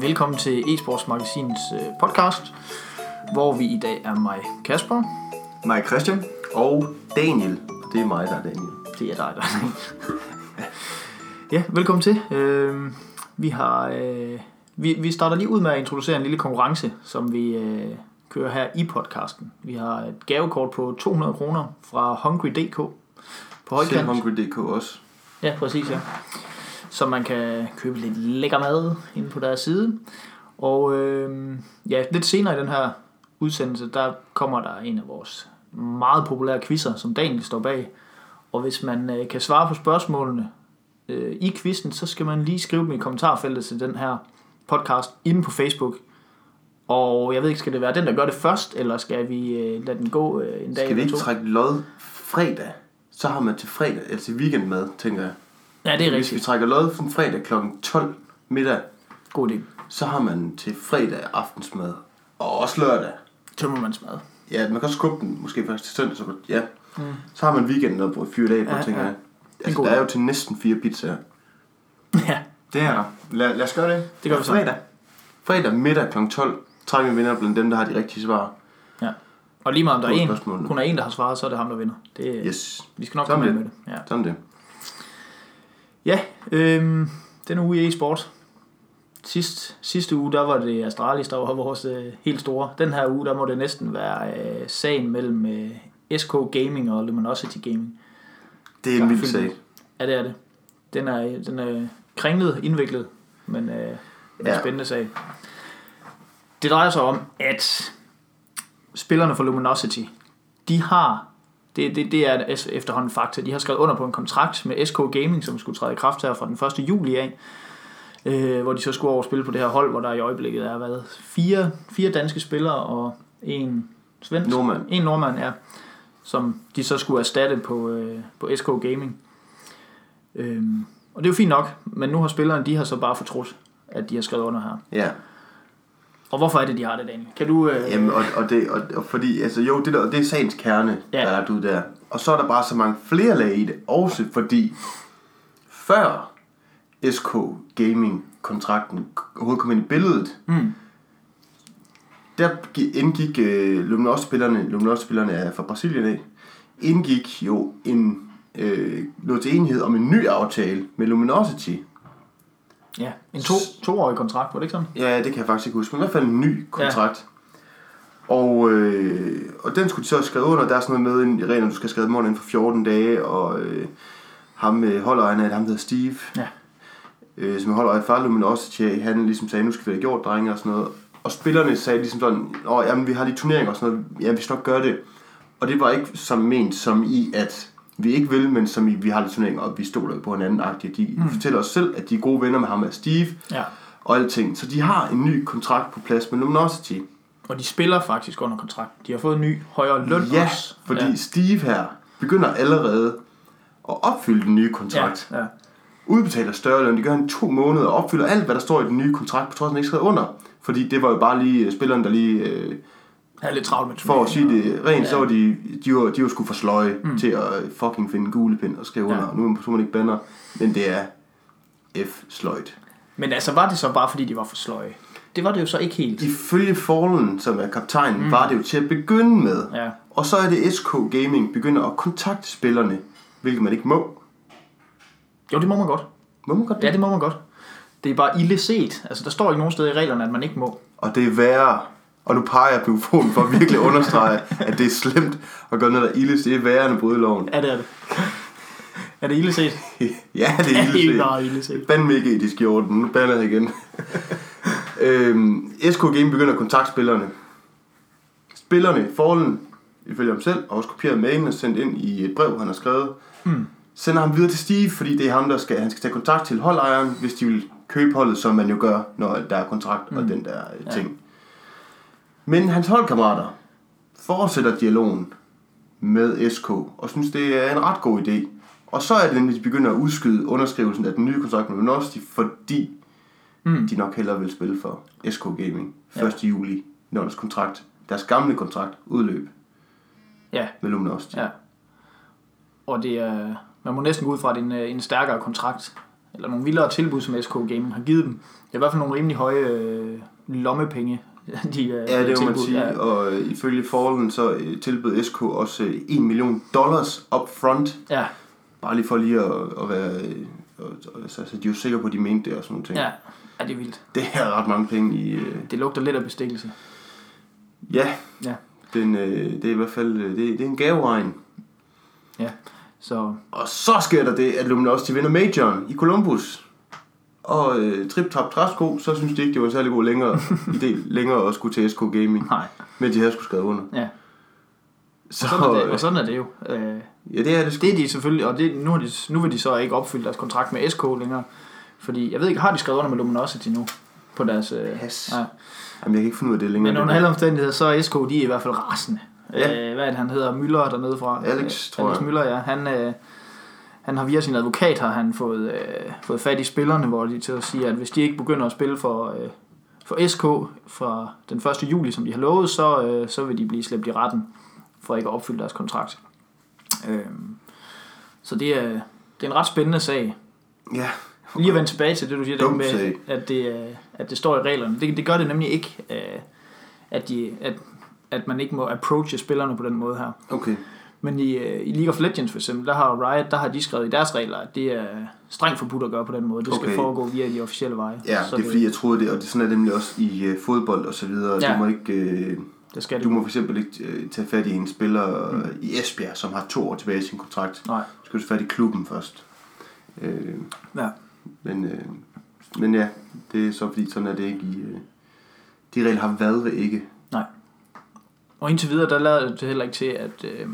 Velkommen til Esports Magasinets øh, podcast, hvor vi i dag er mig, Kasper. Mig Christian og Daniel. Det er mig, der er Daniel. Det er dig, der er Ja, velkommen til. Øh, vi har øh, vi, vi starter lige ud med at introducere en lille konkurrence, som vi øh, kører her i podcasten. Vi har et gavekort på 200 kroner fra Hungry.dk på højkant. Hungry.dk også. Ja, præcis, ja. Så man kan købe lidt lækker mad inde på deres side. Og øh, ja, lidt senere i den her udsendelse, der kommer der en af vores meget populære quizzer, som Daniel står bag. Og hvis man øh, kan svare på spørgsmålene øh, i quizzen, så skal man lige skrive dem i kommentarfeltet til den her podcast inde på Facebook. Og jeg ved ikke, skal det være den, der gør det først, eller skal vi øh, lade den gå øh, en dag Skal vi ikke trække lod fredag? Så har man til fredag, eller til weekend med, tænker jeg. Ja, det er Hvis vi rigtigt. trækker lod fra fredag kl. 12 middag, God idé. så har man til fredag aftensmad. Og også lørdag. Tømmermandsmad. Ja, man kan også skubbe den måske først til søndag, så ja. Mm. Så har man weekenden at bruge fyre dage på, Ja, tænker ja. jeg. Altså, der er jo til næsten fire pizzaer. Ja, Det er der. Lad, lad os gøre det. Det gør vi så. Fredag. Fredag middag kl. 12 trækker vi vinder blandt dem, der har de rigtige svar. Ja. Og lige meget om der er en, kun er en, der har svaret, så er det ham, der vinder. Det, Yes. Vi skal nok Sådan komme med det. Ja, Sådan det. Ja øhm, denne uge i e-sport. Sidst, sidste uge, der var det Astralis, der var vores øh, helt store. Den her uge, der må det næsten være øh, sagen mellem øh, SK Gaming og Luminosity Gaming. Det er en vild sag. Ja, det er det. Den er, den er kringlet, indviklet, men øh, en ja. Spændende sag. Det drejer sig om, at spillerne for Luminosity, de har, det, det, det er efterhånden fakta, de har skrevet under på en kontrakt med SK Gaming, som skulle træde i kraft her fra den 1. juli af, øh, hvor de så skulle over spille på det her hold, hvor der i øjeblikket er været fire, fire danske spillere og en svensk. Nordmand. En nordmand, ja. Som de så skulle erstatte på, øh, på SK Gaming. Øhm, og det er jo fint nok, men nu har spillerne, de har så bare fortrudt, at de har skrevet under her. Ja. Og hvorfor er det, de har det, Daniel? Kan du... Øh, Jamen, og, og, det, og, og fordi, altså jo, det, der, det er sagens kerne, Ja. der er lagt ud der. Og så er der bare så mange flere lag i det, også fordi før SK Gaming-kontrakten overhovedet kom ind i billedet, Mm. der gi- indgik øh, Luminosity-spillerne, Luminosity-spillerne er fra Brasilien af, indgik jo en, øh, noget til enighed om en ny aftale med Luminosity. Ja, en to, toårig kontrakt, var det ikke sådan? Ja, det kan jeg faktisk ikke huske, men i hvert fald en ny kontrakt. Ja. Og, øh, og den skulle de så have skrevet under. Der er sådan noget med i reglerne, du skal skrevet dem under inden for 14 dage, og øh, ham øh, holdejeren af det, ham der hedder Steve, Ja. øh, som er holdejer for Luminosity, han ligesom sagde, nu skal vi have gjort, drenge, og sådan noget. Og spillerne sagde ligesom sådan, Åh, jamen, vi har lige turneringer og sådan noget, ja, vi skal nok gøre det. Og det var ikke som ment som i, at vi ikke vil, men som i, vi har lidt turneringer, og vi stoler på hinanden. -agtigt. De mm. fortæller os selv, at de er gode venner med ham og Steve, Ja. og alting. Så de har en ny kontrakt på plads med Luminosity. Og de spiller faktisk under kontrakt. De har fået en ny, højere løn Ja, også. fordi ja. Steve her begynder allerede at opfylde den nye kontrakt. Ja, ja. Udbetaler større løn, det gør han to måneder, og opfylder alt, hvad der står i den nye kontrakt, på trods af, at han ikke skrev under. Fordi det var jo bare lige øh, spilleren, der lige, øh, Jeg er lidt travlt med for at sige det rent, Ja. så var de, de var, de var sgu for sløje mm. til at fucking finde en gulepind og skrive Ja. under. Nu er man ikke banner, men det er F sløjt. Men altså, var det så bare, fordi de var for sløje? Det var det jo så ikke helt. Ifølge Fallen, som er kaptajnen, mm. var det jo til at begynde med. Ja. Og så er det SK Gaming begynder at kontakte spillerne, hvilket man ikke må. Jo, det må man godt. Må man godt det? Ja, det må man godt. Det er bare ille set. Altså, der står ikke nogen steder i reglerne, at man ikke må. Og det er værre, og nu peger jeg på mikrofonen for at virkelig understrege, at det er slemt at gøre noget, der er ilde. Det er værre end at bryde loven. Ja, det er det. er det ille set? ja, det er Det er meget ille set. Band mig ikke etisk i orden. Nu bander jeg igen. øhm, SK Game begynder at kontakte spillerne. Spillerne, Fallen, ifølge ham selv, har også kopieret mailen og sendt ind i et brev, han har skrevet. Mm. Sender ham videre til Steve, fordi det er ham, der skal, han skal tage kontakt til holdejeren, hvis de vil købe holdet, som man jo gør, når der er kontrakt mm. og den der øh, ting. Men hans holdkammerater fortsætter dialogen med SK, og synes, det er en ret god idé. Og så er det nemlig, de begynder at udskyde underskrivelsen af den nye kontrakt med Luminosity, fordi Mm. de nok hellere vil spille for SK Gaming 1. Ja. juli, når deres kontrakt, deres gamle kontrakt udløb Ja, med Luminosity. ja. Og det er... Man må næsten gå ud fra, at det er en, øh, en stærkere kontrakt eller nogle vildere tilbud, som SK Gaming har givet dem. Det er i hvert fald nogle rimelig høje øh, lommepenge, de øh, Ja, det må man sige. Ja, Og øh, ifølge Fallen, så øh, tilbød SK også øh, 1 million dollars up front. ja, Bare lige for lige at, at være... øh, Altså, så de er jo sikre på, at de mente det og sådan nogle ting. ja. ja, det er vildt. Det er ret mange penge i... Øh, Det lugter lidt af bestikkelse. ja, Ja. Den, øh, det er i hvert fald øh, det, det er en gaveregn. Så Og så sker der det, at Luminosity vinder Majoren i Columbus. Og øh, trip trap træsko, så synes de ikke, det var en særlig god længere idé længere at skulle til SK Gaming. nej, Men de havde skulle skrevet under. ja. Så, Og sådan er det, øh, og sådan er det jo. Øh, ja, det er det sgu. det er de selvfølgelig, og det, nu, har de, nu vil de så ikke opfylde deres kontrakt med SK længere. Fordi, jeg ved ikke, har de skrevet under med Luminosity nu? På deres... Øh, Pas. nej. Jamen, jeg kan ikke finde ud af det længere. Men under alle omstændigheder, så er SK, de er i hvert fald rasende. Ja. Øh, hvad er det, han hedder? Møller dernede fra? Alex, Øh, tror Alex jeg. Møller, ja. Han, øh, han har via sin advokat har han fået, øh, fået fat i spillerne, hvor de til at sige, at hvis de ikke begynder at spille for, øh, for SK fra den 1. juli, som de har lovet, så, øh, så vil de blive slæbt i retten for ikke at opfylde deres kontrakt. Øh, så det er, det er en ret spændende sag. Ja, Lige at vende tilbage til det, du siger, der med, at det, øh, at det står i reglerne. Det, det gør det nemlig ikke, øh, at, de, at, at man ikke må approache spillerne på den måde her. okay. Men i, øh, i League of Legends for eksempel, der har Riot, der har de skrevet i deres regler, at det er strengt forbudt at gøre på den måde. Det skal Okay. foregå via de officielle veje. Ja, så det er fordi, jeg troede det, og det sådan er det nemlig også i øh, fodbold og så videre. Ja. Du må ikke... Øh, det skal du det. må for eksempel ikke øh, tage fat i en spiller mm. i Esbjerg, som har to år tilbage i sin kontrakt. Nej. Du skal tage fat i klubben først. Øh, Ja. men, øh, men ja, det er så fordi, sådan er det ikke i... Øh, de regler har været ved ikke. Og indtil videre, der lader det heller ikke til, at, øh,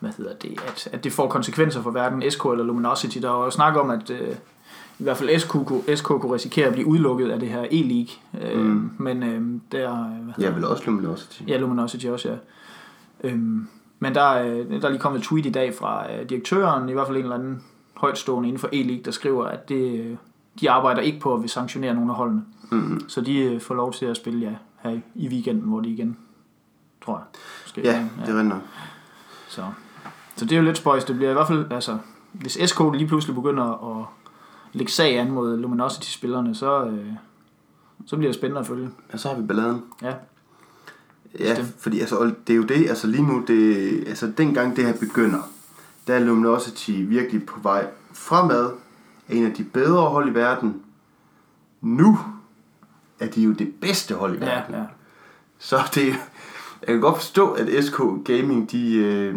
hvad hedder det, at, at det får konsekvenser for hverken SK eller Luminosity. Der er jo snak om, at øh, i hvert fald SK, SK kunne risikere at blive udelukket af det her E-League. Øh, Mm. Men øh, der, hvad Jeg vil også Luminosity. Ja, Luminosity også, ja. Øhm, men der, er- der er lige kommet et tweet i dag fra øh, direktøren, i hvert fald en eller anden højtstående inden for E-League, der skriver, at det, øh, de arbejder ikke på at vil sanktionere nogle af holdene. Mm. Så de øh, får lov til at spille ja, her i- i weekenden, hvor de igen, tror jeg. Skal, Ja, det render. Så. Så det er jo lidt spøjs. Det bliver i hvert fald, altså, hvis SK lige pludselig begynder at lægge sag an mod Luminosity-spillerne, så, øh, så bliver det spændende at følge. Ja, så har vi balladen. Ja. Ja, Bestemt. fordi altså, det er jo det, altså lige nu, det, altså dengang det her begynder, der er Luminosity virkelig på vej fremad, er en af de bedre hold i verden. Nu er de jo det bedste hold i Ja, verden. ja. Så det, jeg kan godt forstå, at SK Gaming, de, øh,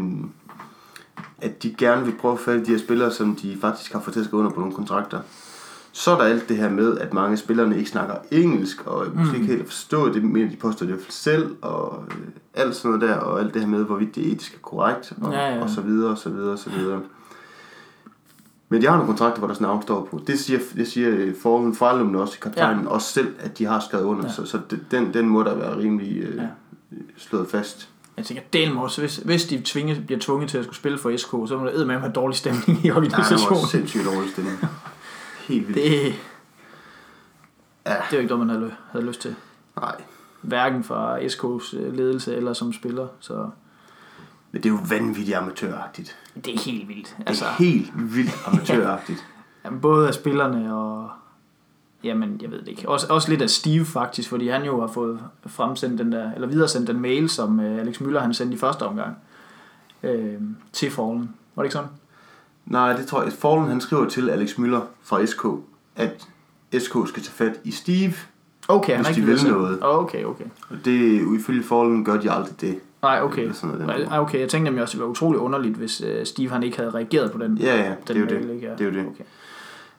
at de gerne vil prøve at falde de her spillere, som de faktisk har fået til at skrive under på nogle kontrakter. Så er der alt det her med, at mange af spillerne ikke snakker engelsk, og måske Mm. ikke helt forstå det, men de påstår det selv, og øh, alt sådan noget der, og alt det her med, hvorvidt det etisk er korrekt, og, Ja, ja. og så videre, og så videre, og så videre. Men de har nogle kontrakter, hvor der sådan står på. Det siger, det siger øh, fra Lumen også i kaptajnen, ja. også selv, at de har skrevet under. Ja. Så, så det- den, den må der være rimelig øh, ja. slået fast. Jeg tænker, del også, hvis, hvis de tvinge, bliver tvunget til at skulle spille for SK, så må det med have dårlig stemning i Nej, det organisationen. var sindssygt dårlig stemning. Helt vildt. Det, Ja. det er jo ikke noget, man havde, havde lyst til. Nej. Hverken fra SK's øh, ledelse eller som spiller. Så Men det er jo vanvittigt amatøragtigt. det er helt vildt. Det Altså, er helt vildt amatøragtigt. jamen, både af spillerne og... Jamen, jeg ved det ikke. Også, også lidt af Steve faktisk, fordi han jo har fået fremsendt den der, eller videresendt den mail, som øh, Alex Møller han sendte i første omgang øh, til Fallen. Var det ikke sådan? Nej, det tror jeg. Fallen han skriver til Alex Møller fra SK, at SK skal tage fat i Steve, Okay, han Hvis har de ikke vil noget. Okay, okay. og det ifølge Fallen gør de aldrig det. Nej, okay. Eller sådan noget, den Nej, Okay, jeg tænkte nemlig også, at det var utroligt underligt, hvis øh, Steve han ikke havde reageret på den. Ja, ja, det den er jo det. ikke? Ja. Det er jo det. Okay.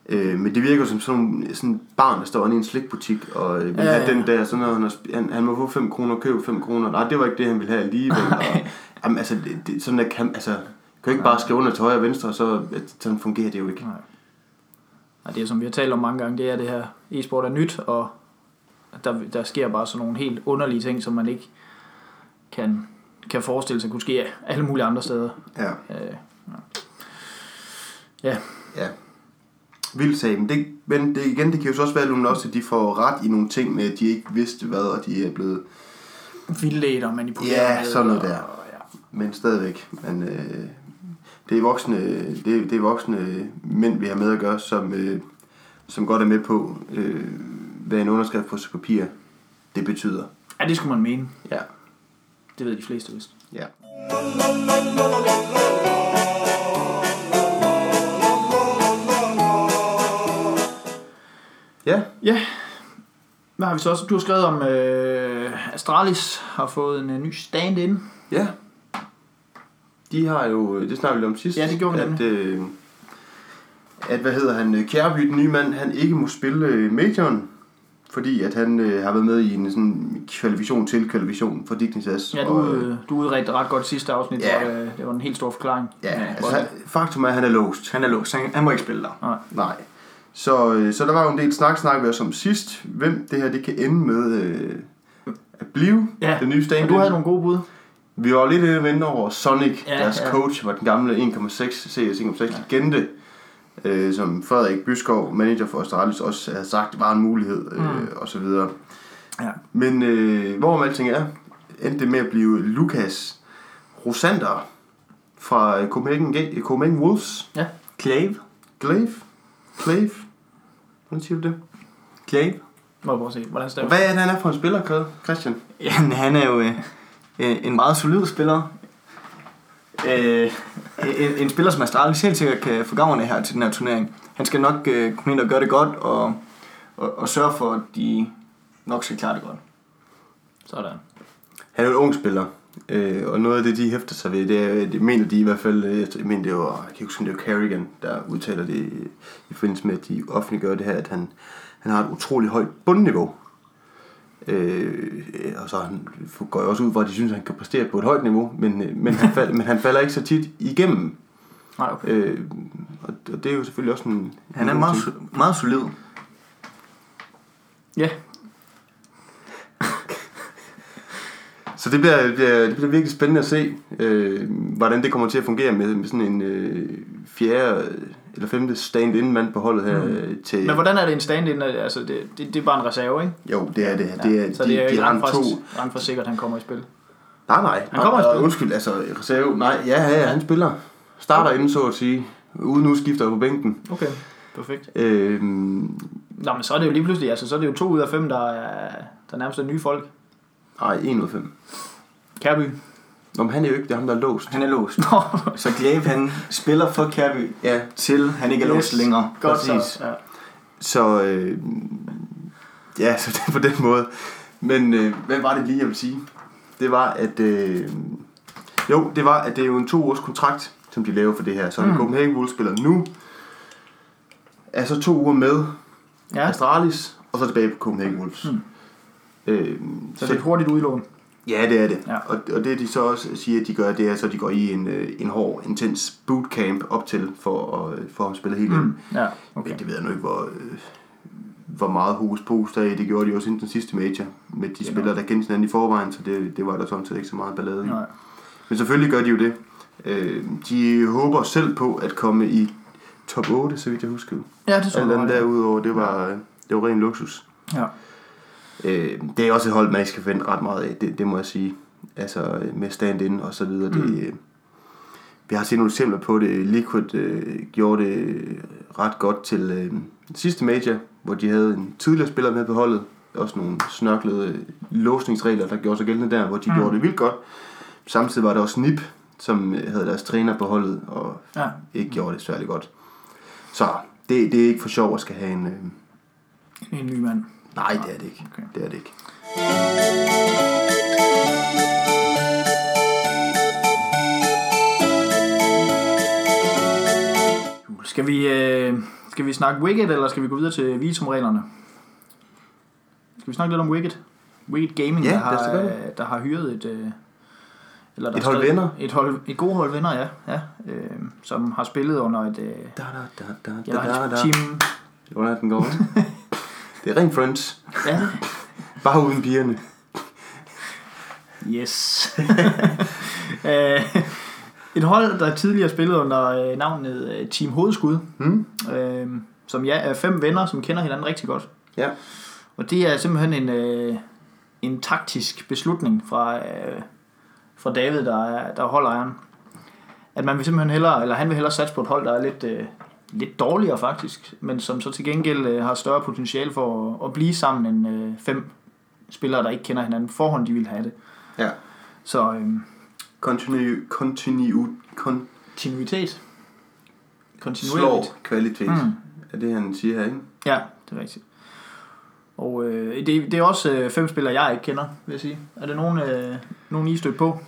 Øh, men det virker som sådan, sådan barn, der står inde i en slikbutik, og øh, vil Ja, have ja. den der, så når han, har han, han må få 5 kroner, købe 5 kroner. Nej, det var ikke det, han ville have alligevel. og, jamen, altså, det, det, sådan der kan, altså, kan ikke bare skrive under til højre og venstre, og så at, sådan fungerer det jo ikke. Nej. Nej, det er som vi har talt om mange gange, det er det her, e-sport er nyt, og der, der sker bare sådan nogle helt underlige ting, som man ikke kan, kan forestille sig kunne ske alle mulige andre steder. Ja. Øh, ja. Ja. Vild sag, men det, men det, igen, det kan jo så også være, at de får ret i nogle ting med, at de ikke vidste hvad, og de er blevet, Vildledt og manipuleret. Ja, sådan noget og, der. Og, ja. men stadigvæk. Men, øh, det er voksne, det, er, det er voksne mænd, vi har med at gøre, som, øh, som godt er med på, øh, hvad en underskrift på papir, det betyder. Ja, det skulle man mene. Ja. Det ved de fleste vist. Ja. Ja, Ja. Hvad har vi så også? Du har skrevet om, øh, Astralis har fået en, øh, ny stand-in. ja. De har jo, det snakkede vi om sidst. Ja, det gjorde vi at, øh, at, hvad hedder han, øh, Kjærby, den nye mand, han ikke må spille øh, majoren, fordi at han øh, har været med i en sådan kvalifikation til kvalifikation for Dignitas. Ja, du, og, øh, øh, du udredte ret godt sidste afsnit, Ja. hvor øh, det var en helt stor forklaring. ja, Ja, altså, han, faktum er, at han er låst. Han er låst, han, han må ikke spille der. Nej. Nej. Så, øh, så der var jo en del snak, snak vi også om sidst, hvem det her det kan ende med øh, at blive Ja, den nye stand Og du havde nogle gode bud. Vi var lidt inde vente over Sonic, Ja, ja, deres ja. ja. coach, var den gamle 1,6 CS 1,6 legende, øh, som Frederik Byskov, manager for Astralis, også havde sagt, var en mulighed, øh, Mm. og så videre. Ja. Men øh, hvor man alting er, endte det med at blive Lukas Rosander fra Copenhagen, Copenhagen Wolves. Ja. Clave. Glaive? Clave? Hvordan siger du det? Clave. Må jeg prøve at se, hvordan stemmer hvad er det, han er for en spiller, Christian? Ja, han er jo øh, øh, en meget solid spiller. Øh, en, en spiller, som Astralis helt sikkert kan få gavn af her til den her turnering. Han skal nok øh, komme ind og gøre det godt, og, og, og sørge for, at de nok skal klare det godt. Sådan. Han er jo en ung spiller, øh, og noget af det, de hæfter sig ved, det, er, det mener de i hvert fald, øh, jeg mener det var, jeg kan ikke huske, det var Carrigan, der udtaler det i, i forbindelse med, at de offentliggør det her, at han, han har et utroligt højt bundniveau. Øh, og så han, går jeg også ud fra, at de synes, at han kan præstere på et højt niveau, men, øh, men, han, fald, men han falder ikke så tit igennem. Nej, okay. Øh, og, og det er jo selvfølgelig også en... Han er en meget, ting. meget solid. Ja, Så det bliver, det bliver, det bliver virkelig spændende at se, øh, hvordan det kommer til at fungere med, med sådan en øh, fjerde eller femte stand-in mand på holdet her mm. til... men hvordan er det en stand-in? Altså, det, det, det er bare en reserve, ikke? Jo, det er det. det er, så de, det er jo de ikke to... langt fra sikkert, han kommer i spil. Nej, nej. Han kommer i nej, spil. Undskyld, altså reserve. Nej, ja, ja, ja, han spiller. Starter inden, så at sige. Uden udskifter på bænken. Okay, perfekt. Øh, Nå, men så er det jo lige pludselig, altså, så er det jo to ud af fem, der er, der nærmest er nye folk. Nej, 1 ud af 5. Kærby. Nå, men han er jo ikke, det er ham, der er låst. Han er låst. Nå, Så Clave, han spiller for Kærby, Ja, til han ikke er låst Yes. længere. godt Præcis. så. Ja. så... Øh, ja, så det er på den måde. Men øh, hvad var det lige, jeg vil sige? Det var, at... Øh, jo, det var, at det er jo en to års kontrakt, som de laver for det her. Så mm. Copenhagen Wolves spiller nu, er så to uger med ja, Astralis, og så tilbage på Copenhagen Wolves. Mm. Øh, så det er et hurtigt udlån. Ja, det er det. Ja. Og, og det de så også siger, at de gør, det er så, at de går i en, øh, en hård, intens bootcamp op til, for at, for at spille helt mm. Ja, Okay. Men det ved jeg nu ikke, hvor, øh, hvor meget hokus pokus der er i. Det gjorde de også inden den sidste major, med de Ja. spillere, der kendte hinanden i forvejen, så det, det var der sådan set ikke så meget ballade i. Nej. Men selvfølgelig gør de jo det. Øh, de håber selv på at komme i top 8, så vidt jeg husker. Ja, det så Alt jeg andet godt. derudover, det var, øh, det var ren luksus. Ja. Øh, det er også et hold, man ikke skal forvente ret meget af, det, det må jeg sige. Altså øh, med stand-in og så videre. Mm. Det, øh, vi har set nogle eksempler på det. Liquid øh, gjorde det ret godt til øh, sidste major, hvor de havde en tidligere spiller med på holdet. Også nogle snørklede låsningsregler, der gjorde sig gældende der, hvor de mm. gjorde det vildt godt. Samtidig var der også NIP, som øh, havde deres træner på holdet, og Ja. ikke gjorde det særlig godt. Så det, det er ikke for sjov at skal have en... Øh, En ny mand. Nej, det er det ikke. Okay. Det er det ikke. Skal vi, øh, skal vi snakke Wicked, eller skal vi gå videre til visumreglerne? Skal vi snakke lidt om Wicked? Wicked Gaming, Ja, der, har, gøre øh, der har hyret et... Øh, eller der Et hold venner? Et, hold, et god hold venner, ja. ja øh, som har spillet under et... Øh, Da, da, da, da, ja, da, da, da. team... Hvordan den går. det er rent Friends. Ja, Bare uden pigerne. Yes. Øh, et hold, der tidligere spillede under øh, navnet øh, Team Hovedskud, Hmm? øh, som ja, er fem venner, som kender hinanden rigtig godt. Ja. Og det er simpelthen en, øh, en taktisk beslutning fra, øh, fra David, der er, der er holdejeren. at man vil simpelthen hellere, eller han vil hellere satse på et hold, der er lidt, øh, lidt dårligere faktisk, men som så til gengæld øh, har større potentiale for at, at blive sammen end øh, fem spillere, der ikke kender hinanden forhånd, de vil have det. Ja. Så øh, Continue, continue, kon, kontinuitet. slår kvalitet. Mm. Er det, han siger her, ikke? Ja, det er rigtigt. Og øh, det, det er også øh, fem spillere, jeg ikke kender, vil jeg sige. Er det nogen, øh, nogen I stødt på?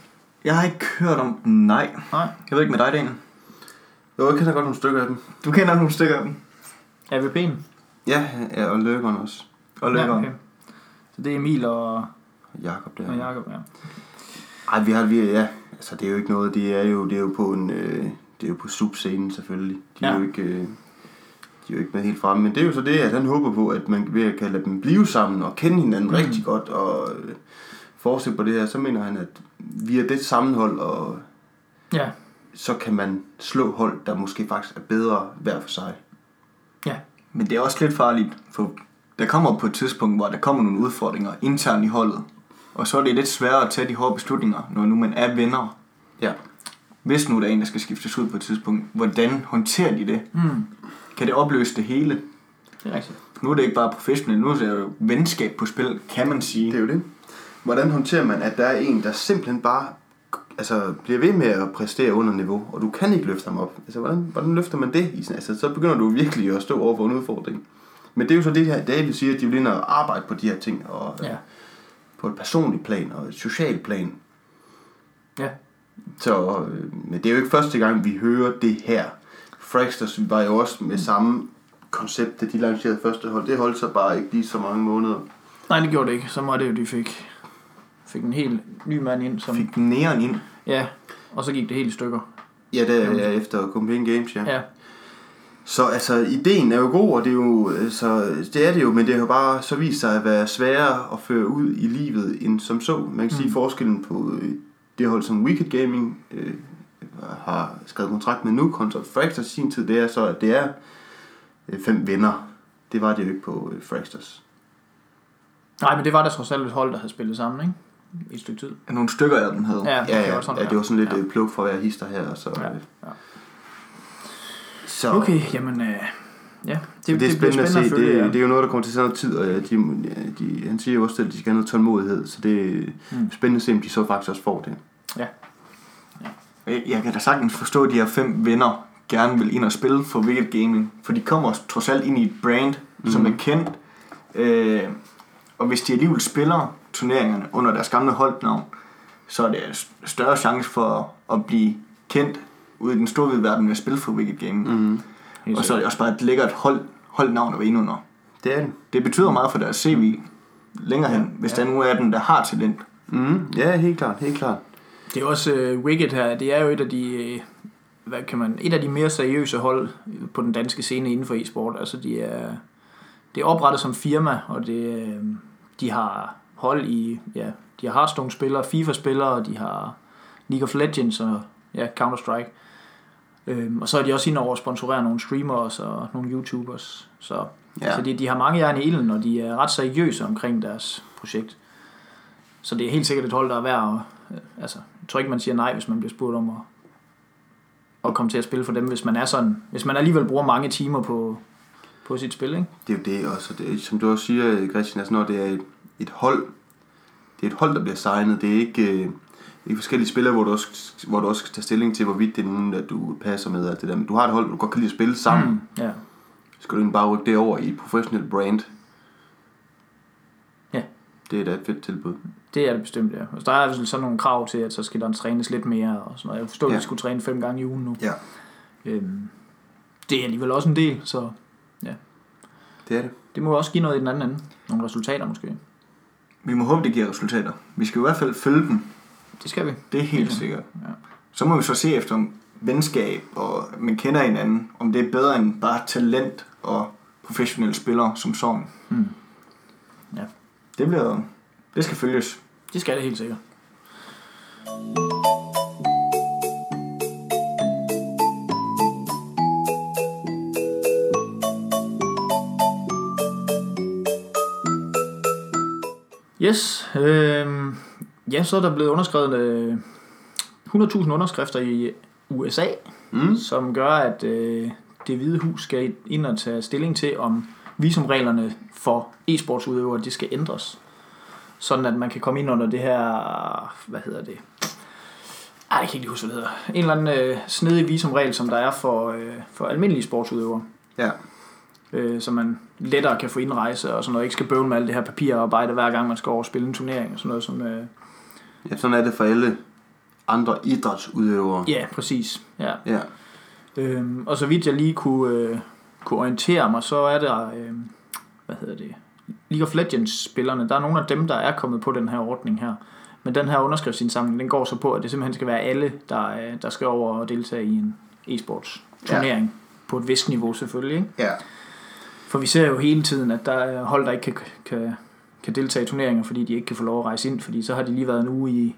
Jeg har ikke hørt om dem, nej. Nej. Jeg ved ikke med dig, Daniel. Jo, jeg kender godt nogle stykker af dem. Du kender nogle stykker af dem. AVP'en? Ja, ja og Løkkeren også. Og Løkker. Ja, okay. Så det er Emil og, Jakob der. og Jacob, ja. Ej, vi har, vi, ja, altså det er jo ikke noget, det er jo, det er jo på en, øh, det er jo på subscenen selvfølgelig. De er Ja. jo ikke, øh, de er jo ikke med helt fremme, men det er jo så det, at han håber på, at man ved at kan lade dem blive sammen og kende hinanden mm. rigtig godt og øh, fortsætte på det her, så mener han, at via det sammenhold, og Ja, så kan man slå hold, der måske faktisk er bedre hver for sig. ja. Men det er også lidt farligt, for der kommer på et tidspunkt, hvor der kommer nogle udfordringer internt i holdet. Og så er det lidt sværere at tage de hårde beslutninger, når nu man er venner. Ja. Hvis nu der er en, der skal skiftes ud på et tidspunkt, hvordan håndterer de det? Mm, Kan det opløse det hele? det er rigtigt. Nu er det ikke bare professionelt, nu er det jo venskab på spil, kan man sige. Det er jo det. Hvordan håndterer man, at der er en, der simpelthen bare altså, bliver ved med at præstere under niveau, og du kan ikke løfte ham op? Altså, hvordan, hvordan løfter man det? Altså, så begynder du virkelig at stå over for en udfordring. Men det er jo så det her, David siger, at de vil ind og arbejde på de her ting, og Ja. på et personligt plan og et socialt plan. Ja. Så, øh, men det er jo ikke første gang, vi hører det her. Fraxters var jo også med samme koncept, da de lancerede første hold. Det holdt sig bare ikke lige så mange måneder. Nej, det gjorde det ikke. Så var det jo, de fik, fik en helt ny mand ind. Som, Fik næren ind. Ja, og så gik det helt i stykker. Ja, det er ja, efter Copenhagen Games, ja. Ja, Så altså, ideen er jo god, og det er jo, så, det er det jo, men det har jo bare så vist sig at være sværere at føre ud i livet end som så. Man kan sige Mm. forskellen på øh, det hold, som Wicked Gaming øh, har skrevet kontrakt med nu, kontra Fraxters i sin tid, det er så, at det er øh, fem venner. Det var det jo ikke på øh, Fraxters. Nej, men det var der trods alt et hold, der havde spillet sammen, ikke? I et stykke tid. Nogle stykker af dem havde. Ja, Ja, ja, var sådan, ja, det var sådan lidt ja. ja. pluk for hver hister her. Så, Ja, øh, ja. så Okay, jamen, øh, ja. Det, det er spændende, at se. at følge, det, ja. det er jo noget, der kommer til at tage noget tid, og ja, de, de, han siger jo også, at de skal have noget tålmodighed, så det er Mm. spændende at se, om de så faktisk også får det. Jeg jeg kan da sagtens forstå, at de her fem venner gerne vil ind og spille for Wicked Gaming. For de kommer trods alt ind i et brand, mm. som er kendt. Øh, og hvis de alligevel spiller turneringerne under deres gamle holdnavn, så er det st- større chance for at blive kendt ude i den store verden ved at spille for Wicked Gaming. Mm. Mm. Og så er det også bare et lækkert hold, holdnavn at være inde under. Det er det. Det betyder meget for deres CV længere hen, hvis Ja. der nu er den, der har talent. Mm. Ja, helt klart, helt klart. Det er også uh, Wicked her, det er jo et af de, øh, hvad kan man, et af de mere seriøse hold på den danske scene inden for e-sport. Altså de er, det er oprettet som firma, og det, øh, de har hold i, ja, de har Hearthstone-spillere, FIFA-spillere, og de har League of Legends og ja, Counter-Strike. Øhm, og så er de også inde over at sponsorere nogle streamers og nogle YouTubers. Så, Ja. så de, de har mange jern i ilden, og de er ret seriøse omkring deres projekt. Så det er helt sikkert et hold, der er værd at... øh, Altså, jeg tror ikke, man siger nej, hvis man bliver spurgt om at, at komme til at spille for dem, hvis man er sådan... Hvis man alligevel bruger mange timer på, på sit spil, ikke? Det er jo det også. Det som du også siger, Christian, altså når det er et, et hold, det er et hold, der bliver signet. Det er ikke, øh, ikke forskellige spillere, hvor du, også, hvor du også skal tage stilling til, hvorvidt det er nogen, der du passer med. og alt Det der. Men du har et hold, hvor du godt kan lide at spille sammen. Mm. Ja. Skal du egentlig bare rykke det over i et professionelt brand? Ja. Det er da et fedt tilbud. Det er det bestemt, ja. Altså, der er sådan nogle krav til, at så skal der trænes lidt mere og sådan noget. Jeg forstår, at Ja. de skulle træne fem gange i ugen nu. Ja. Øhm, det er alligevel også en del, så Det er det. det må også give noget i den anden ende. Nogle resultater måske. Vi må håbe, det giver resultater. Vi skal i hvert fald følge dem. Det skal vi. Det er helt Ja. sikkert. Ja. Så må vi så se efter om venskab, og man kender hinanden, om det er bedre end bare talent og professionelle spillere som sådan. Hmm. Ja. Det bliver, det skal følges. Det skal det helt sikkert. Yes, øh, ja, så er der blevet underskrevet øh, 100.000 underskrifter i USA, Mm. som gør, at øh, det hvide hus skal ind og tage stilling til, om visumreglerne for e-sportsudøvere, det skal ændres. Sådan at man kan komme ind under det her, hvad hedder det? Ej, jeg kan ikke huske, hvad det hedder. En eller anden øh, snedig visumregel, som der er for, øh, for almindelige sportsudøvere. Ja. Øh, så man lettere kan få indrejse og sådan noget. Ikke skal bøvle med alt det her papirarbejde, hver gang man skal over og spille en turnering og sådan noget. Som, øh, ja, sådan er det for alle andre idrætsudøvere. ja, præcis. Ja. Ja. Øhm, og så vidt jeg lige kunne, øh, kunne orientere mig, så er der, øh, hvad hedder det, League of Legends spillerne, der er nogle af dem, der er kommet på den her ordning her. Men den her underskriftsindsamling, den går så på, at det simpelthen skal være alle, der, øh, der skal over og deltage i en e-sports turnering. Ja. På et vist niveau selvfølgelig. Ikke? Ja. For vi ser jo hele tiden, at der er hold, der ikke kan, kan, kan deltage i turneringer, fordi de ikke kan få lov at rejse ind, fordi så har de lige været en uge i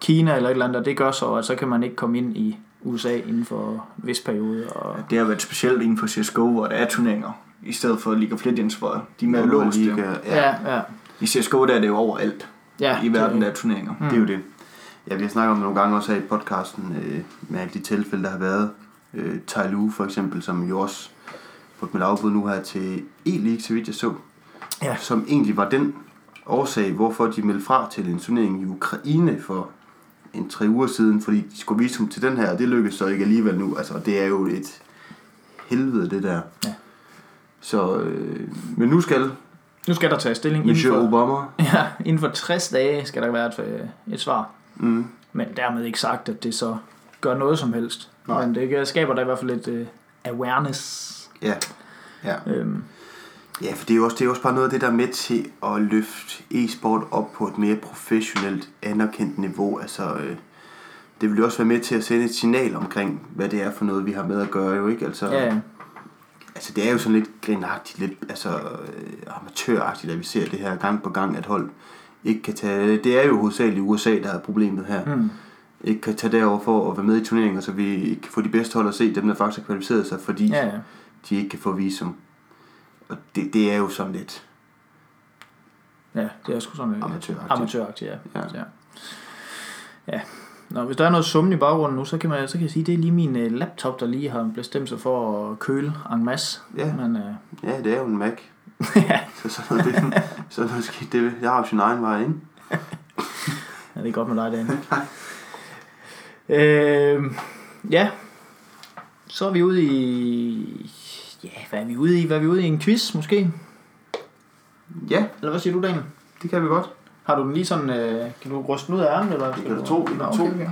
Kina eller et eller andet, og det gør så, at så kan man ikke komme ind i USA inden for en vis periode. Og, Det har været specielt inden for CSGO, hvor der er turneringer, i stedet for League of Legends, hvor de er mere låst. Liga, Ja. ja. ja. I CSGO der er det jo overalt ja i verden, det- der er turneringer. Det er jo det. Ja, vi har snakket om det nogle gange også her i podcasten, øh, med alle de tilfælde, der har været. Øh, Tai Lu for eksempel, som jo også fået med afbud nu her til E-League, så vidt jeg så. Ja. Som egentlig var den årsag, hvorfor de meldte fra til en turnering i Ukraine for en tre uger siden, fordi de skulle vise dem til den her, og det lykkedes så ikke alligevel nu. Altså, det er jo et helvede, det der. Ja. Så, øh, men nu skal Nu skal der tage stilling inden Michelle for, Obama, ja, inden for 60 dage skal der være et, øh, et svar. mm, Men dermed ikke sagt, at det så gør noget som helst. Nej. Men det skaber da i hvert fald lidt uh, awareness. Ja, ja. Øhm, Ja, for det er jo også, det er jo også bare noget af det, der er med til at løfte e-sport op på et mere professionelt, anerkendt niveau. Altså, øh, det vil jo også være med til at sende et signal omkring, hvad det er for noget, vi har med at gøre, jo ikke? Altså, ja, ja. altså det er jo sådan lidt grinagtigt, lidt altså, øh, amatøragtigt, at vi ser det her gang på gang, at hold ikke kan tage... Det er jo hovedsageligt USA, der er problemet her. Mm. Ikke kan tage derover for at være med i turneringer, så vi kan få de bedste hold at se, dem der faktisk har kvalificeret sig, fordi ja, ja. De ikke kan få visum. Og det, det er jo sådan lidt... Ja, det er sgu sådan øh, Amatøragtigt. amatøragtigt ja. Ja. ja. ja. Nå, hvis der er noget summen i baggrunden nu, så kan, man, så kan jeg sige, at det er lige min uh, laptop, der lige har bestemt sig for at køle en masse. Ja. Men, uh, Ja, det er jo en Mac. ja, Så sådan noget, det, sådan noget skidt, det, jeg har jo sin egen vej, ikke? Ja, det er godt med dig, Daniel. øh, ja, så er vi ude i... Ja, hvad er vi ude i? Hvad er vi ude i? En quiz, måske? Ja, Eller hvad siger du, Daniel? det kan vi godt. Har du den lige sådan... Øh, kan du ryste den ud af ærmen? Eller kan du kan Nå, du tro. okay, okay.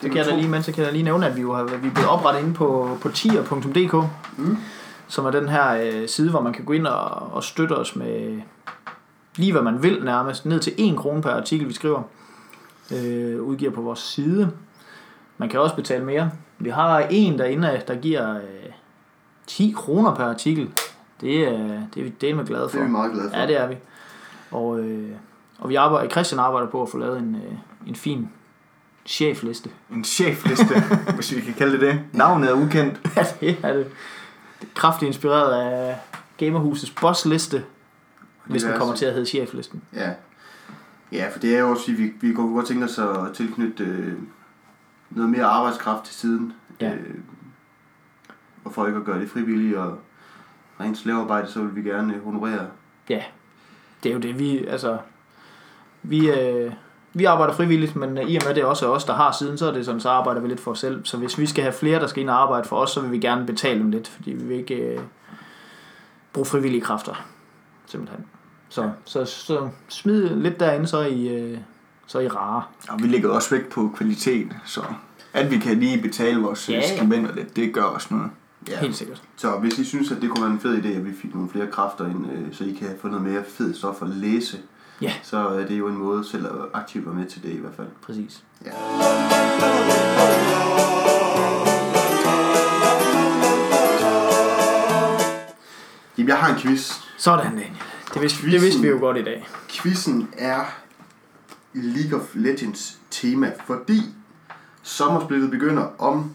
Så kan jeg da lige, men så kan jeg da lige nævne, at vi jo har vi er blevet oprettet inde på, på tier.dk, Mm. som er den her øh, side, hvor man kan gå ind og, og støtte os med lige hvad man vil nærmest, ned til 1 krone per artikel, vi skriver, øh, udgiver på vores side. Man kan også betale mere. Vi har en derinde, der giver øh, 10 kroner per artikel. Det er, det er vi delt med glade for. Det er vi meget glade for. Ja, det er vi. Og, øh, og vi arbejder, Christian arbejder på at få lavet en, øh, en fin chefliste. En chefliste, hvis vi kan kalde det det. Navnet er ukendt. Ja, det er det. det er kraftigt inspireret af Gamerhusets bossliste, hvis den kommer til at hedde cheflisten. Ja. Ja, for det er jo også, vi, vi kunne godt tænke os at tilknytte øh, noget mere arbejdskraft til siden. Ja. Øh, for ikke at gøre det frivilligt og rent slavearbejde, så vil vi gerne honorere. Ja, det er jo det, vi, altså, vi, øh, vi arbejder frivilligt, men i og med det også er os, der har siden, så er det sådan, så arbejder vi lidt for os selv. Så hvis vi skal have flere, der skal ind og arbejde for os, så vil vi gerne betale dem lidt, fordi vi vil ikke øh, bruge frivillige kræfter, simpelthen. Så, Ja. så, så smid lidt derinde, så I, øh, så I rare. Og vi lægger også vægt på kvalitet, så at vi kan lige betale vores Ja, ja, lidt, det gør også noget. Ja. Helt sikkert. Så hvis I synes, at det kunne være en fed idé, at vi fik nogle flere kræfter ind, øh, så I kan få noget mere fed stof at læse, Ja. så er det jo en måde selv at aktivt være med til det i hvert fald. Præcis. Ja. Jamen, jeg har en quiz. Sådan, Daniel. Det vidste, det vidste vi jo godt i dag. Quizzen er League of Legends tema, fordi sommersplittet begynder om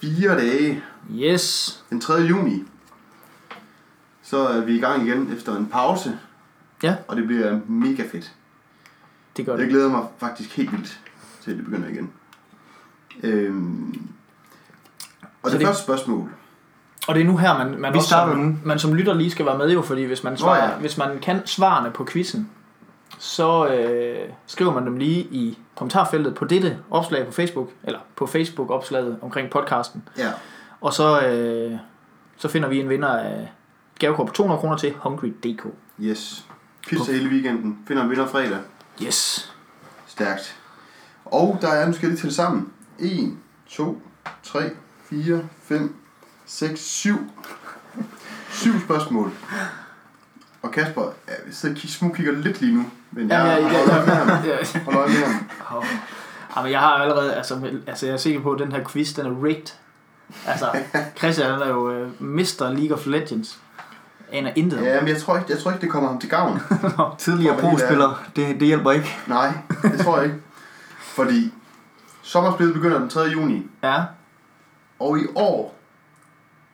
fire dage, Yes. den 3. juni. Så er vi i gang igen efter en pause, Ja, og det bliver mega fedt. det gør Jeg det. glæder mig faktisk helt vildt til, at det begynder igen. Øhm, Og Så det, det- første spørgsmål. Og det er nu her, man, man, Vi også som, man som lytter lige skal være med jo, fordi hvis man, svarer, ja. hvis man kan svarene på quizzen, så øh, skriver man dem lige i kommentarfeltet på dette opslag på Facebook, eller på Facebook-opslaget omkring podcasten. Ja. Og så, øh, så finder vi en vinder af gavekort på 200 kroner til Hungry.dk. Yes. Pizza hele weekenden. Finder en vinder fredag. Yes. Stærkt. Og der er, nu skal jeg lige tælle sammen. 1, 2, 3, 4, 5, 6, 7. 7 spørgsmål. Og Kasper, ja, jeg sidder og kig- smugkigger lidt lige nu. Men jeg, Jamen, jeg- jeg, jeg- med ham. Ja. Holder øje med ham. Jamen, jeg har allerede, altså, altså jeg er sikker på, at den her quiz, den er rigged. Altså, Christian han er jo uh, Mr. League of Legends. Aner intet. Ja, men jeg tror, ikke, jeg tror ikke, det kommer ham til gavn. Tidligere være helt pro-spiller, det, det hjælper ikke. Nej, det tror jeg ikke. Fordi sommerspillet begynder den 3. juni. Ja. Og i år,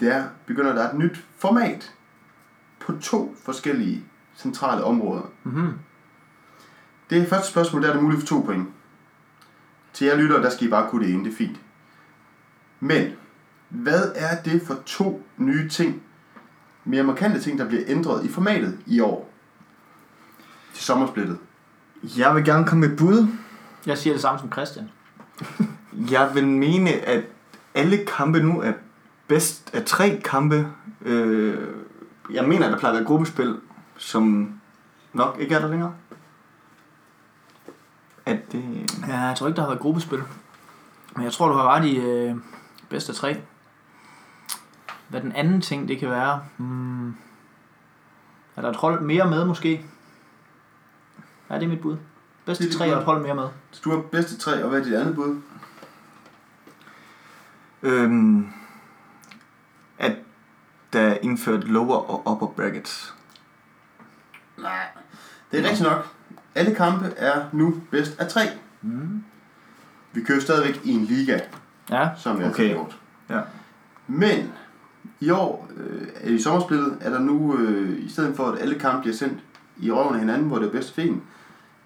der begynder der et nyt format på to forskellige centrale områder. Mm-hmm. Det første spørgsmål, der er det muligt for to point. Til jer lyttere, der skal I bare kunne det ene, det er fint. Men, hvad er det for to nye ting, mere markante ting, der bliver ændret i formatet i år? Til sommersplittet. Jeg vil gerne komme med et bud. Jeg siger det samme som Christian. Jeg vil mene, at alle kampe nu er bedst af tre kampe. Øh, jeg mener, at der plejer at være gruppespil, som nok ikke er der længere. At det... Ja, jeg tror ikke, der har været gruppespil. Men jeg tror, du har ret i øh, bedste tre. Hvad den anden ting, det kan være. Hmm. Er der et hold mere med, måske? Ja, det er mit bud. Det Bedste er dit tre og et hold mere med. Så du har bedste tre, og hvad er dit andet bud? Øhm, at der er indført lower og upper brackets. Nej. Det er rigtigt nok. Alle kampe er nu bedst af tre. Mm. Vi kører stadigvæk i en liga, Ja, som jeg Okay. har gjort. Ja. Men i år, øh, i sommersplittet, er der nu, øh, i stedet for at alle kampe bliver sendt i røven af hinanden, hvor det er bedst af en,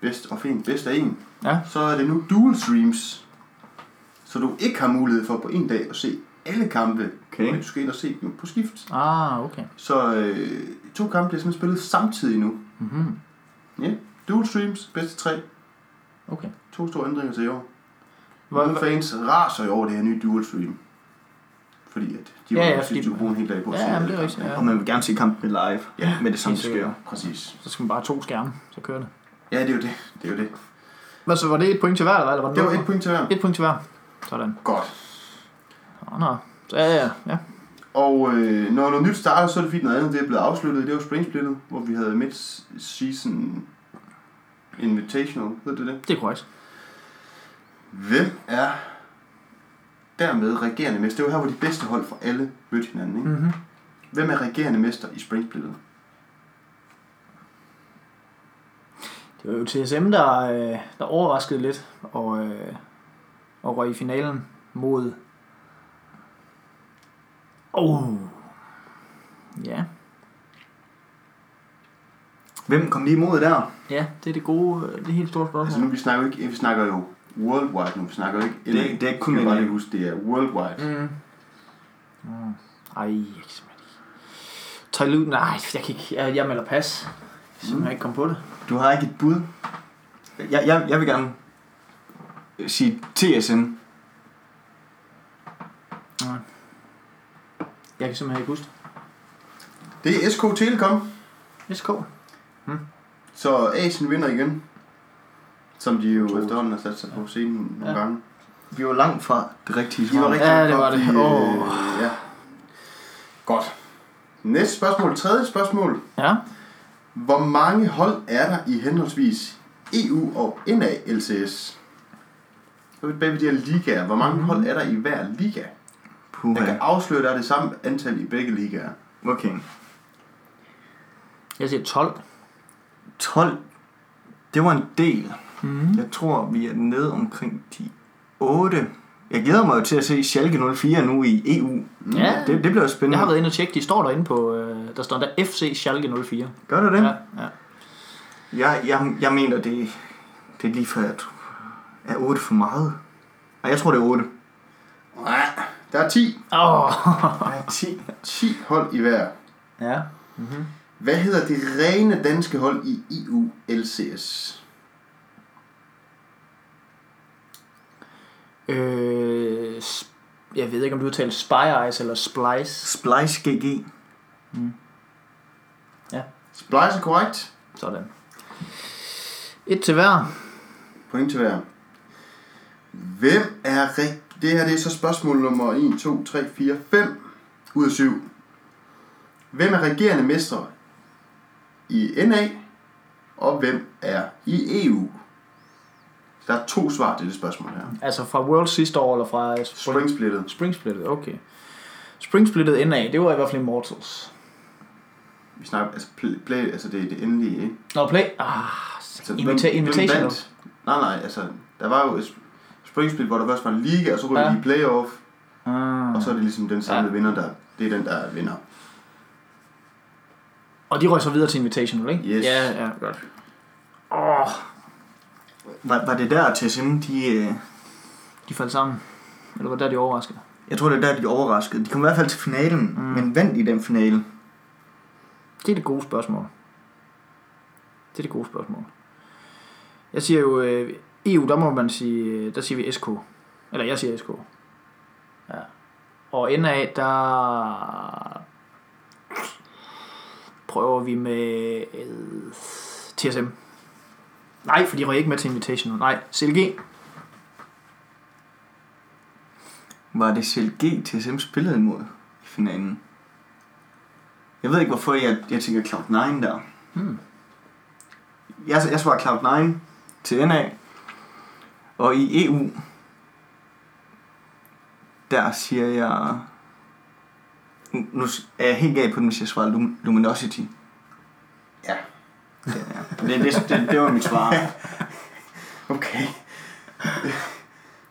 bedst og fint, bedst af en, Ja. så er det nu dual streams. Så du ikke har mulighed for på en dag at se alle kampe, Okay. men du skal ind og se dem på skift. ah, okay. Så øh, to kampe bliver simpelthen spillet samtidig nu. Mm-hmm. Ja, dual streams, bedste tre, Okay. to store ændringer til i år. Hvor, Nogle fans raser jo over det her nye dual stream. Fordi at de Ja, ja, ja, fordi- de bruge en hel dag på at Ja, se jamen, det er rigtigt, ja. Og man vil gerne se kampen live Ja, med det samme sker. Præcis. så skal man bare to skærme, så kører det. Ja, det er jo det. Det er jo det. Hvad så, var det et point til hver, eller? Eller var Det var nul? et point til hver. et point til hver. Sådan. Godt. Nå, nå. Så, ja, ja, ja. Og øh, når noget nyt starter, så er det fint noget andet. Det er blevet afsluttet. Det var springsplittet, hvor vi havde mid-season invitational. Ved du det? Det er korrekt. Hvem er dermed regerende mester? Det var her, hvor de bedste hold fra alle mødte hinanden. Ikke? Mm-hmm. Hvem er regerende mester i springsplittet? Det var jo TSM, der, øh, der overraskede lidt og, øh, og røg i finalen mod... Oh. Ja. Hvem kom lige imod der? ja, det er det gode, øh, det helt store spørgsmål. Altså nu, vi snakker ikke, vi snakker jo worldwide nu. Vi snakker jo ikke... Det det er ikke kun Jeg kan huske, det er worldwide. Mm. Mm. Ej, jeg kan simpelthen ikke. Tyloo, nej, jeg kan ikke. Jeg, jeg melder pas. Jeg kan simpelthen ikke komme på det. Du har ikke et bud. Jeg, jeg, jeg vil gerne sige TSM. Nej. Jeg kan simpelthen ikke huske det. Det er SK Telekom. SK. Så Asien vinder igen. Som de jo efterhånden har sat sig på scenen nogle Ja. gange. Vi var langt fra det rigtige De var svar. rigtig Ja, det var det. i, Åh. øh, ja. Godt. Næste spørgsmål, tredje spørgsmål. Ja. Hvor mange hold er der i henholdsvis EU og NALCS? Så er vi bag ved de her ligaer. Hvor mange Mhm. hold er der i hver liga? Jeg Puha. kan afsløre, at der er det samme antal i begge ligaer. Okay. Jeg siger 12. 12. Det var en del. Mm. Jeg tror, vi er nede omkring de 8. Jeg glæder mig jo til at se Schalke 04 nu i EU. Ja. Det, det bliver spændende. Jeg har været inde og tjekke, de står derinde på, øh, der står der FC Schalke 04. Gør det det? Ja, ja. Jeg, jeg, jeg mener, det, det er lige jeg tror, er 8 for meget. Nej, jeg tror, det er 8. Nej, Der er 10. Åh. Ja, 10. 10 hold i hver. ja. Mm-hmm. Hvad hedder det rene danske hold i EU LCS? Øh, jeg ved ikke, om du udtaler Spy Eyes eller Splice. Splice GG. Splice er korrekt. Sådan. Et til hver. Point til hver. Hvem er rig... Det her det er så spørgsmål nummer 1, 2, 3, 4, 5 ud af 7. Hvem er regerende mestre i NA, og hvem er i EU? Der er to svar til det spørgsmål her. Altså fra World sidste år, eller fra Spring splittet. Spring Splittet, okay. Spring Splittet NA, det var i hvert fald Immortals. Vi snakker, altså, play, play, altså det er det endelige, ikke? Nå, Play. Ah, Altså, invita- Invitational. vandt? Nej, nej, altså, der var jo et Spring Split, hvor der først var en liga, og så ryger Ja. de i playoff, Ah. og så er det ligesom den samlede Ja. vinder, der, det er den, der vinder. Og de røg så videre til Invitational, ikke? Yes. Ja, ja, godt. Åh, Var, var det der TSM, de... øh, de faldt sammen. Eller var det der, de overraskede? Jeg tror, det er der, de overraskede. De kom i hvert fald til finalen, Mm. men vandt i den finale. Det er det gode spørgsmål. Det er det gode spørgsmål. Jeg siger jo, øh, EU, der må man sige, øh, der siger vi SK. Eller jeg siger SK. Ja. Og NA, der prøver vi med øh, TSM. Nej, for de røg ikke med til Invitational. Nej, CLG. Var det CLG, TSM spillede imod i finalen? Jeg ved ikke, hvorfor jeg, jeg tænker Cloud9 der. Hmm. Jeg, jeg svarer Cloud9 til NA. Og i EU, der siger jeg... Nu er jeg helt gal på den, hvis jeg svarer Lum- Luminosity. Ja. Det, er- det, det, det, det var mit svar. Okay.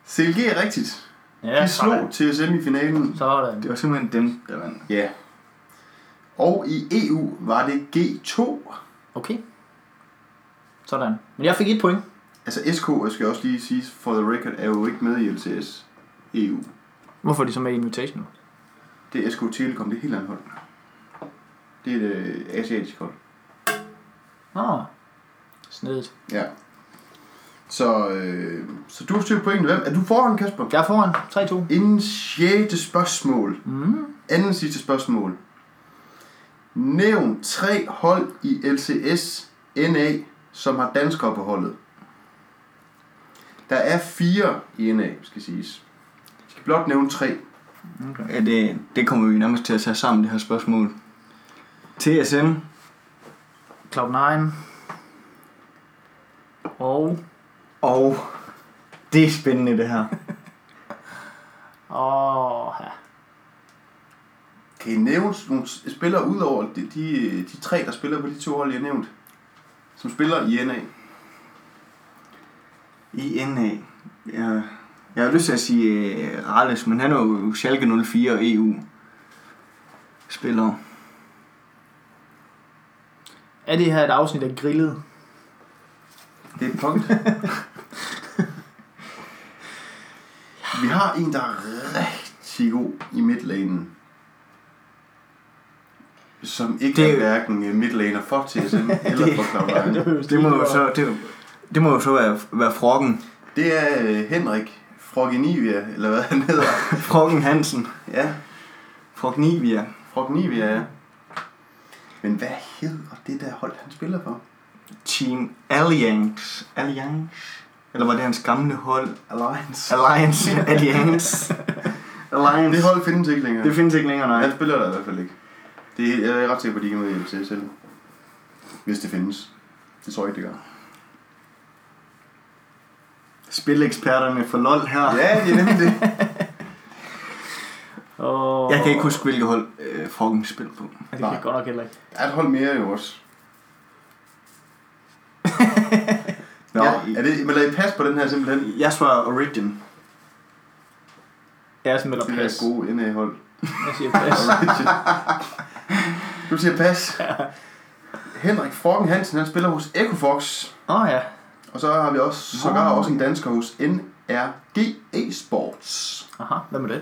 CLG er rigtigt. Ja, De slog TSM i finalen. Så var det. Det var simpelthen dem, der vandt. Ja. Og i EU var det G2. Okay. Sådan. Men jeg fik et point. Altså SK, jeg skal også lige sige, for the record, er jo ikke med i LCS EU. Hvorfor er de så med i Invitational? Det er SK Telekom, det er helt andet hold. Det er et øh, asiatisk hold. Nå. Snedigt. Ja. Så, øh, så du har styr på. Hvem? Er du foran, Kasper? Jeg er foran. 3-2. Inden sjette spørgsmål. Mm. Anden sidste spørgsmål. Nævn tre hold i LCS NA, som har danskere på holdet. Der er fire i NA, skal siges. Jeg skal blot nævne tre. Okay. Ja, det, det kommer vi nærmest til at tage sammen, det her spørgsmål. TSM, Cloud9. Og... og det er spændende det her. Åh, ja. Kan I nævne nogle spillere ud over de, de, de tre, der spiller på de to hold, jeg nævnt? Som spiller i NA. I NA. Jeg, jeg har lyst til at sige uh, Ralles, men han er jo Schalke 04 og EU spiller. Er det her et afsnit af Grillet? Det er et punkt. Vi har en, der er rigtig god i midlanen. Som ikke Det- er hverken øh, midlaner for TSM eller for Cloud9. Det må jo så, det, det må jo så være, være Froggen. Det er øh, Henrik Frogenivia, eller hvad han hedder. Froggen Hansen. Ja, Frognivia. Frogenivia, ja. Men hvad hedder det der hold, han spiller for? Team Alliance. Alliance? Eller var det hans gamle hold? Alliance. Alliance. Alliance. Alliance. Det hold findes ikke længere. det findes ikke længere, nej. Han spiller der i hvert fald ikke. Det er, jeg er ret sikker på, at de kan med hjælpe til selv. Hvis det findes. Det tror jeg ikke, det gør. Spileksperterne for LOL her. Ja, det er nemlig det. Og... Jeg kan ikke huske, hvilket hold øh, Froggen spiller på. Ja, det kan jeg godt nok heller ikke. Der er et hold mere jo også. Nå, ja, er det, men lad I pas på den her simpelthen. Jeg svarer Origin. Jeg smelter Det er pas. gode NA-hold. Jeg siger pas. du siger pas. Henrik Froggen Hansen, han spiller hos Ecofox. Åh oh, ja. Og så har vi også, sågar også en dansker hos NRG Esports. Aha, hvad med det?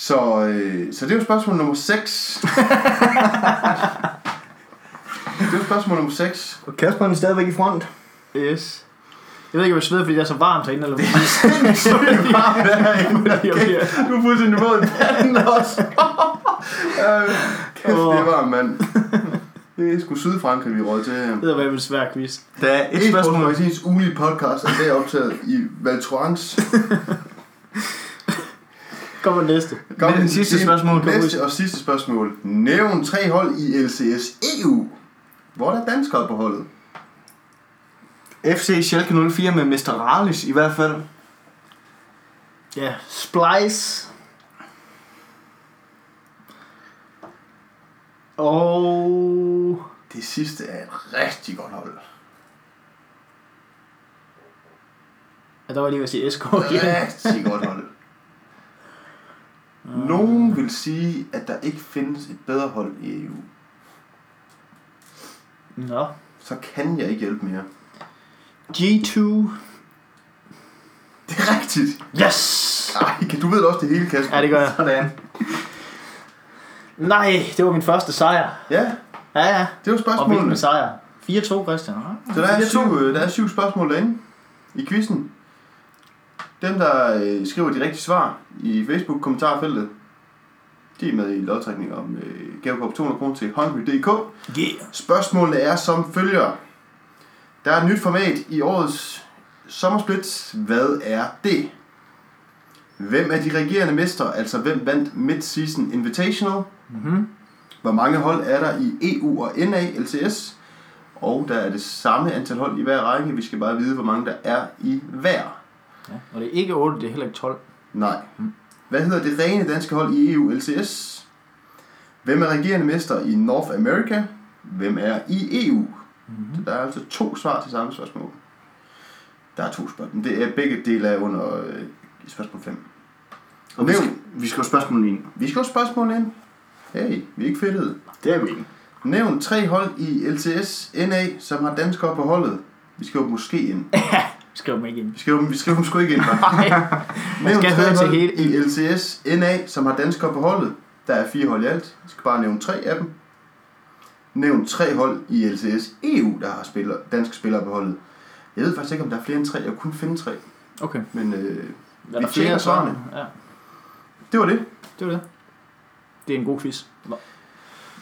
Så, øh, så det er jo spørgsmål nummer 6. det er jo spørgsmål nummer 6. Og Kasper er stadigvæk i front. Yes. Jeg ved ikke, om jeg sveder, fordi det er så varmt herinde, eller hvad. Så er det bare derinde. Jeg bliver- Du er fuldstændig våd i panden også. Øh, Kæft, det er varmt, mand. Det er sgu Sydfrankrig, vi råd til. Det er en svær quiz. Der er et Et spørgsmål. Magasinets ugenlige podcast, og det er optaget i Val Thorens. Kom med næste. Det sidste spørgsmål, kom Næste og sidste spørgsmål. Nævn tre hold i LCS EU. Hvor er der danskere på holdet? FC Schalke 04 med Mr. Ralis i hvert fald. Ja, Splice. Og... Det sidste er et rigtig godt hold. Ja, der var lige ved at sige SK igen. Rigtig godt hold. Nogen vil sige, at der ikke findes et bedre hold i EU. Nå. Så kan jeg ikke hjælpe mere. G2. Det er rigtigt. Yes! Ej, kan- du ved også det hele, Kasper. Ja, det gør jeg. Sådan. Nej, det var min første sejr. Ja, Ja, ja. det var Og spørgsmålet. hvilken sejr? 4-2, Christian. Så der er, 4-2. syv, øh, der er syv spørgsmål derinde i quizzen. Dem, der øh, skriver de rigtige svar i Facebook-kommentarfeltet, de er med i lodtrækning om øh, gavekort på 200 kroner til Hungry.dk. Yeah. Spørgsmålet er som følger. Der er et nyt format i årets sommersplit. Hvad er det? Hvem er de regerende mestre? Altså hvem vandt Mid-Season Invitational? Mm-hmm. Hvor mange hold er der i EU og NA LCS? Og der er det samme antal hold i hver række. Vi skal bare vide, hvor mange der er i hver. Ja. Og det er ikke 8, det er heller ikke 12. Nej. Hvad hedder det rene danske hold i EU LCS? Hvem er regerende mester i North America? Hvem er i EU? Mm-hmm. Så der er altså to svar til samme spørgsmål. Der er to spørgsmål. Det er begge dele af under øh, spørgsmål 5. Og vi skal, vi skal spørgsmål ind. Vi skal have spørgsmål ind. Hey, vi er ikke fedtede. Det er vi ikke. Nævn tre hold i LCS NA, som har danskere på holdet. Vi skal jo måske ind. Skriv dem ikke ind. Vi skriver, vi skriver dem sgu ikke ind. Nævn skal høre til hele- i LCS NA, som har danskere på holdet. Der er fire hold i alt. Vi skal bare nævne tre af dem. Nævn tre hold i LCS EU, der har spiller, danske spillere på holdet. Jeg ved faktisk ikke, om der er flere end tre. Jeg kunne finde tre. Okay. Men øh, Er Vi flere svarene. Ja, det var det. det var det. Det er en god quiz.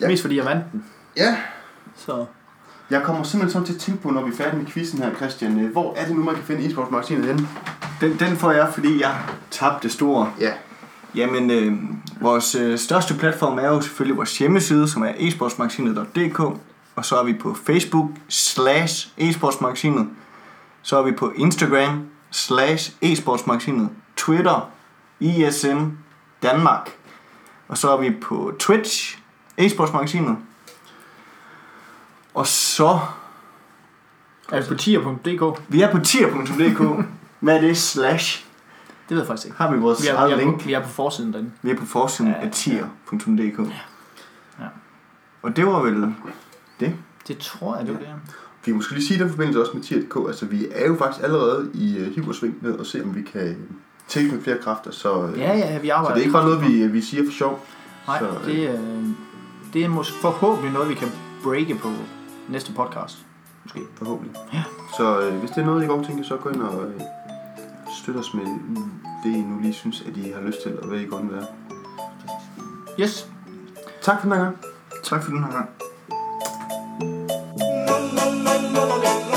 Ja. Mest fordi jeg vandt den. Ja, Så jeg kommer simpelthen sådan til at tænke på, når vi er færdige med quizzen her, Christian. øh, Hvor er det nu, man kan finde e-sportsmagasinet henne? Den, den får jeg, fordi jeg tabte store. Ja. Jamen, øh, vores øh, største platform er jo selvfølgelig vores hjemmeside, som er esportsmagasinet.dk. Og så er vi på Facebook slash esportsmagasinet. Så er vi på Instagram slash esportsmagasinet. Twitter, ISM Danmark. Og så er vi på Twitch, esportsmagasinet. Og så, er det på tier.dk? vi er på tier.dk. Hvad er det? Slash. Det ved jeg faktisk ikke. Har vi vores Vi er, vi er, link. på, vi er på forsiden derinde. Vi er på forsiden Ja, af tier.dk. Ja. Og det var vel det. Det tror jeg, det er det. Vi måske lige sige den forbindelse også med tier.dk. Altså, vi er jo faktisk allerede i uh, hiversving med at se, om vi kan øh, tilknytte flere kræfter. Så, øh, Ja, ja, vi så arbejder. det er ikke bare noget, vi, vi siger for sjov. Nej, så, det, øh, det er måske forhåbentlig noget, vi kan breake på næste podcast. Måske. Forhåbentlig. Ja. Så øh, hvis det er noget, I godt tænker, så gå ind og øh, støtte os med det, I nu lige synes, at I har lyst til, og hvad I godt vil være. Yes. Tak for den her gang. Tak for den her gang. la la la la la